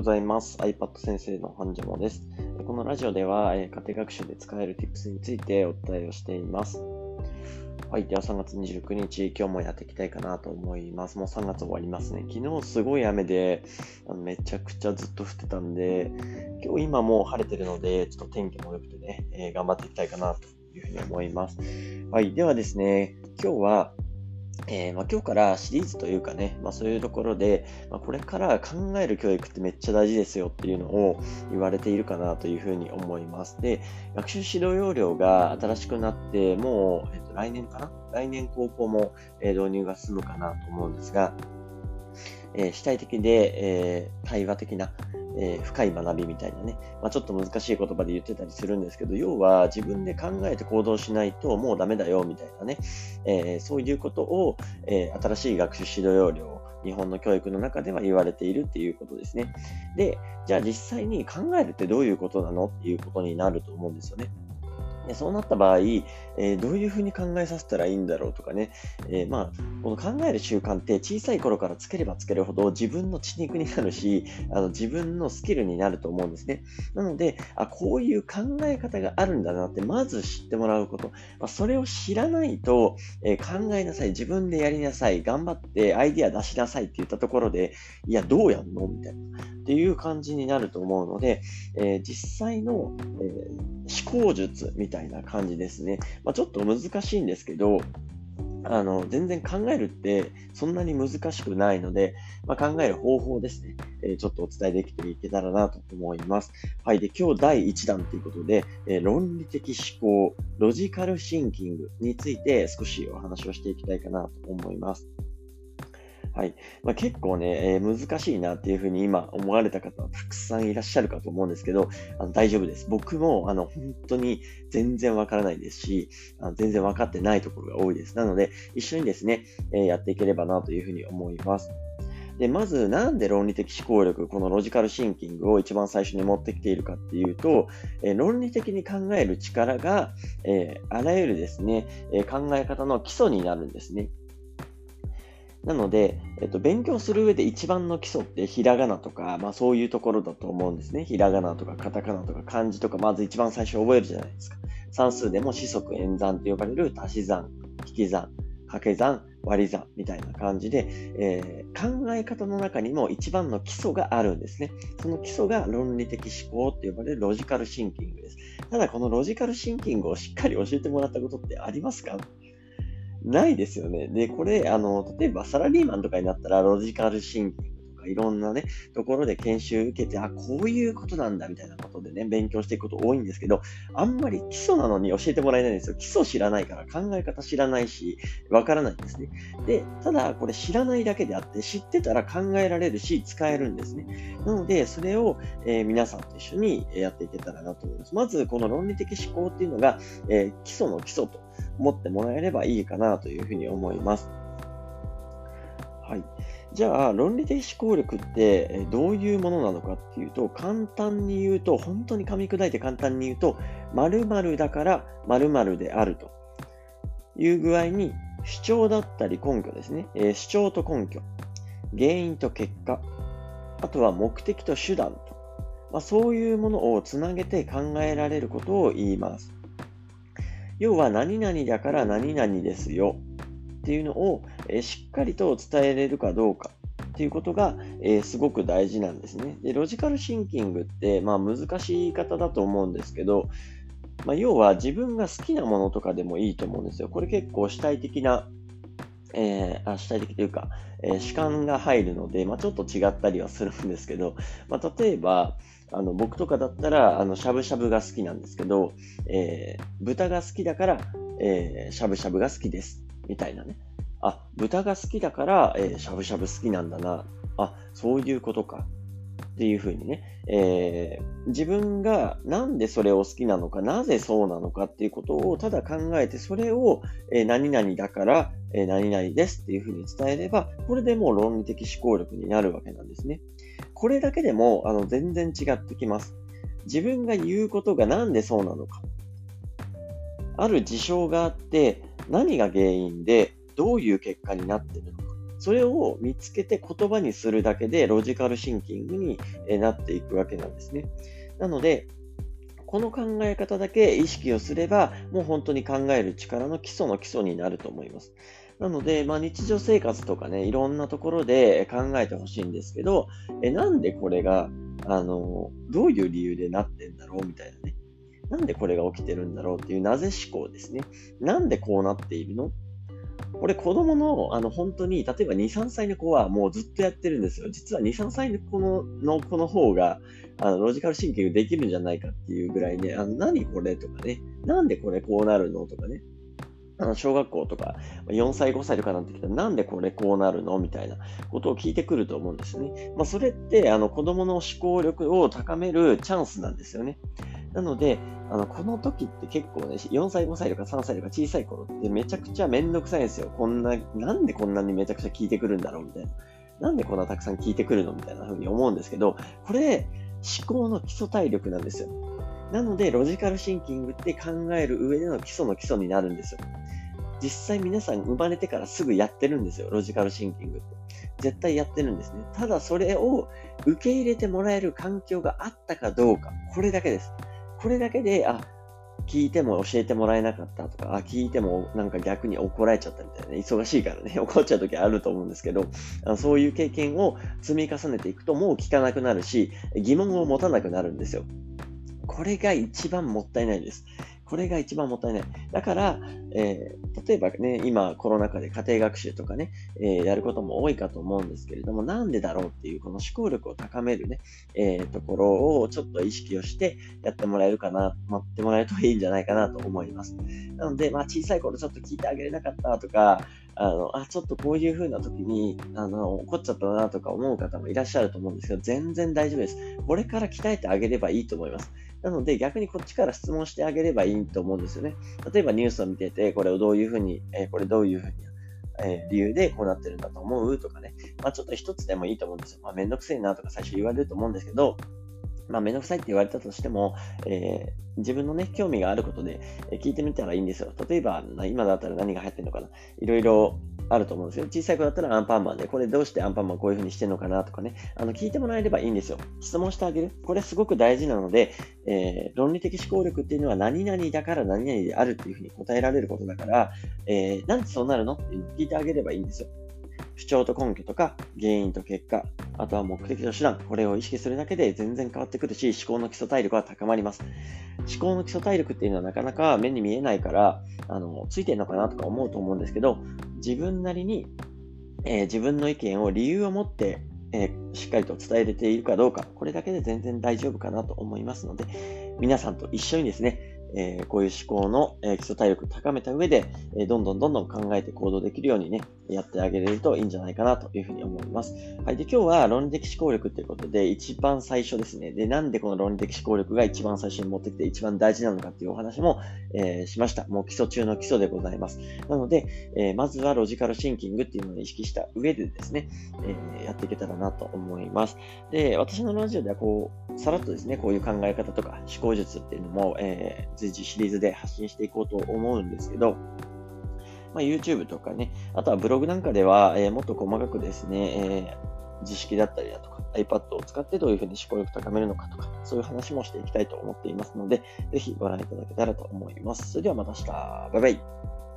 ございます。iPad 先生のハンジャモです。このラジオでは、家庭学習で使える Tips についてお伝えをしています。はい。では3月29日、今日もやっていきたいかなと思います。もう3月終わりますね。昨日すごい雨で、あのめちゃくちゃずっと降ってたんで、今日今もう晴れてるので、ちょっと天気も良くてね、えー、頑張っていきたいかなというふうに思います。はい。ではですね、今日は、えー、まあ、今日からシリーズというかね、まあ、そういうところで、まあ、これから考える教育ってめっちゃ大事ですよっていうのを言われているかなというふうに思います。で、学習指導要領が新しくなって、もう、えっと、来年かな？来年高校も、え、導入が進むかなと思うんですが、えー、主体的で、えー、対話的な、えー、深い学びみたいなね、まあ、ちょっと難しい言葉で言ってたりするんですけど、要は自分で考えて行動しないともうダメだよみたいなね、えー、そういうことを、えー、新しい学習指導要領、日本の教育の中では言われているっていうことですね。で、じゃあ実際に考えるってどういうことなのっていうことになると思うんですよね。そうなった場合、えー、どういうふうに考えさせたらいいんだろうとかね、えー、まあ、この考える習慣って小さい頃からつければつけるほど自分の血肉になるし、あの自分のスキルになると思うんですね。なので、あこういう考え方があるんだなって、まず知ってもらうこと。まあ、それを知らないと、えー、考えなさい、自分でやりなさい、頑張ってアイディア出しなさいって言ったところで、いや、どうやんの？みたいな。っていう感じになると思うので、えー、実際の、えー、思考術みたいな感じですね。まあ、ちょっと難しいんですけど、あの、全然考えるってそんなに難しくないので、まあ、考える方法ですね、えー、ちょっとお伝えできていけたらなと思います。はい。で、今日第1弾ということで、えー、論理的思考、ロジカルシンキングについて少しお話をしていきたいかなと思います。はい。まあ、結構ね、えー、難しいなっていうふうに今思われた方はたくさんいらっしゃるかと思うんですけど、あの大丈夫です。僕もあの本当に全然わからないですし、あの全然わかってないところが多いです。なので、一緒にですね、えー、やっていければなというふうに思います。で、まず、なんで論理的思考力、このロジカルシンキングを一番最初に持ってきているかっていうと、えー、論理的に考える力が、えー、あらゆるですね、えー、考え方の基礎になるんですね。なので、えっと、勉強する上で一番の基礎ってひらがなとか、まあそういうところだと思うんですね。ひらがなとかカタカナとか漢字とか、まず一番最初覚えるじゃないですか。算数でも四則演算と呼ばれる足し算、引き算、掛け算、割り算みたいな感じで、えー、考え方の中にも一番の基礎があるんですね。その基礎が論理的思考って呼ばれるロジカルシンキングです。ただこのロジカルシンキングをしっかり教えてもらったことってありますか？ないですよね。で、これ、あの、例えばサラリーマンとかになったら、ロジカルシンキングか、いろんなね、ところで研修受けて、あ、こういうことなんだ、みたいなことでね、勉強していくこと多いんですけど、あんまり基礎なのに教えてもらえないんですよ。基礎知らないから、考え方知らないし、わからないんですね。で、ただ、これ知らないだけであって、知ってたら考えられるし、使えるんですね。なので、それを、えー、皆さんと一緒にやっていけたらなと思います。まず、この論理的思考っていうのが、えー、基礎の基礎と思ってもらえればいいかなというふうに思います。はい。じゃあ、論理的思考力ってどういうものなのかっていうと、簡単に言うと、本当に噛み砕いて簡単に言うと、〇〇だから〇〇であると。いう具合に、主張だったり根拠ですね。え、主張と根拠、原因と結果、あとは目的と手段と、まあ、そういうものをつなげて考えられることを言います。要は何々だから何々ですよ。っていうのを、えしっかりと伝えれるかどうかっていうことが、えー、すごく大事なんですね。で、ロジカルシンキングって、まあ難しい言い方だと思うんですけど、まあ、要は自分が好きなものとかでもいいと思うんですよ。これ結構主体的な、えー、あ主体的というか、えー、主観が入るので、まあ、ちょっと違ったりはするんですけど、まあ、例えば、あの僕とかだったら、あのしゃぶしゃぶが好きなんですけど、えー、豚が好きだから、えー、しゃぶしゃぶが好きです。みたいなね。あ、豚が好きだから、えー、しゃぶしゃぶ好きなんだな。あ、そういうことか。っていうふうにね、えー、自分がなんでそれを好きなのか、なぜそうなのかっていうことをただ考えて、それを、えー、何々だから、えー、何々ですっていうふうに伝えれば、これでもう論理的思考力になるわけなんですね。これだけでもあの全然違ってきます。自分が言うことがなんでそうなのか。ある事象があって、何が原因で、どういう結果になってるのか。それを見つけて言葉にするだけでロジカルシンキングになっていくわけなんですね。なので、この考え方だけ意識をすれば、もう本当に考える力の基礎の基礎になると思います。なので、まあ、日常生活とかね、いろんなところで考えてほしいんですけど、えなんでこれが、あの、どういう理由でなってんだろうみたいなね。なんでこれが起きてるんだろうっていうなぜ思考ですね。なんでこうなっているの？これ子供の、あの、本当に、例えば2、3歳の子はもうずっとやってるんですよ。実は2、3歳の子のの子の方が、あの、ロジカルシンキングできるんじゃないかっていうぐらいね、あの、何これ？とかね、なんでこれこうなるの？とかね、あの小学校とか4歳、5歳とかなってきたらなんでこれこうなるのみたいなことを聞いてくると思うんですね。まあ、それってあの子供の思考力を高めるチャンスなんですよね。なので、あのこの時って結構ね、4歳、5歳とか3歳とか小さい頃ってめちゃくちゃめんどくさいんですよ。こんな、なんでこんなにめちゃくちゃ聞いてくるんだろうみたいな。なんでこんなたくさん聞いてくるのみたいな風に思うんですけど、これ、思考の基礎体力なんですよ。なので、ロジカルシンキングって考える上での基礎の基礎になるんですよ。実際皆さん生まれてからすぐやってるんですよ、ロジカルシンキングって。絶対やってるんですね。ただそれを受け入れてもらえる環境があったかどうか、これだけです。これだけで、あ、聞いても教えてもらえなかったとか、あ、聞いてもなんか逆に怒られちゃったみたいなね、忙しいからね、怒っちゃう時あると思うんですけど、あそういう経験を積み重ねていくともう聞かなくなるし、疑問を持たなくなるんですよ。これが一番もったいないです。これが一番もったいない。だから、えー、例えばね、今コロナ禍で家庭学習とかね、えー、やることも多いかと思うんですけれども、なんでだろうっていうこの思考力を高めるね、えー、ところをちょっと意識をしてやってもらえるかな、待ってもらえるといいんじゃないかなと思います。なので、まあ小さい頃ちょっと聞いてあげれなかったとか、あの、あ、ちょっとこういう風な時に、あの、怒っちゃったなとか思う方もいらっしゃると思うんですけど、全然大丈夫です。これから鍛えてあげればいいと思います。なので逆にこっちから質問してあげればいいと思うんですよね。例えばニュースを見てて、これをどういうふうに、え、これどういうふうに、え、理由でこうなってるんだと思うとかね。まあちょっと一つでもいいと思うんですよ。まあめんどくせえなとか最初言われると思うんですけど、まあ、めんどくさいって言われたとしても、えー、自分のね、興味があることで、え聞いてみたらいいんですよ。例えば、今だったら何が流行ってるのかな。いろいろあると思うんですよ。小さい子だったらアンパンマンで、これどうしてアンパンマンこういう風にしてるのかなとかね、あの聞いてもらえればいいんですよ。質問してあげる。これすごく大事なので、えー、論理的思考力っていうのは何々だから何々であるっていう風に答えられることだから、えー、なんでそうなるの？って聞いてあげればいいんですよ。主張と根拠とか原因と結果、あとは目的と手段、これを意識するだけで全然変わってくるし、思考の基礎体力は高まります。思考の基礎体力っていうのはなかなか目に見えないから、あの、ついてるのかなとか思うと思うんですけど、自分なりに、えー、自分の意見を理由を持って、えー、しっかりと伝えれているかどうか、これだけで全然大丈夫かなと思いますので、皆さんと一緒にですね、えー、こういう思考の、えー、基礎体力を高めた上で、えー、どんどんどんどん考えて行動できるようにね、やってあげれるといいんじゃないかなというふうに思います。はい。で、今日は論理的思考力ということで、一番最初ですね。で、なんでこの論理的思考力が一番最初に持ってきて一番大事なのかっていうお話も、えー、しました。もう基礎中の基礎でございます。なので、えー、まずはロジカルシンキングっていうのを意識した上でですね、えー、やっていけたらなと思います。で、私のラジオではこう、さらっとですね、こういう考え方とか思考術っていうのも、えー、随時シリーズで発信していこうと思うんですけど、まあ、YouTube とかね、あとはブログなんかでは、えー、もっと細かくですね、えー、知識だったりだとか、iPad を使ってどういうふうに思考力高めるのかとか、そういう話もしていきたいと思っていますので、ぜひご覧いただけたらと思います。それではまた明日。バイバイ。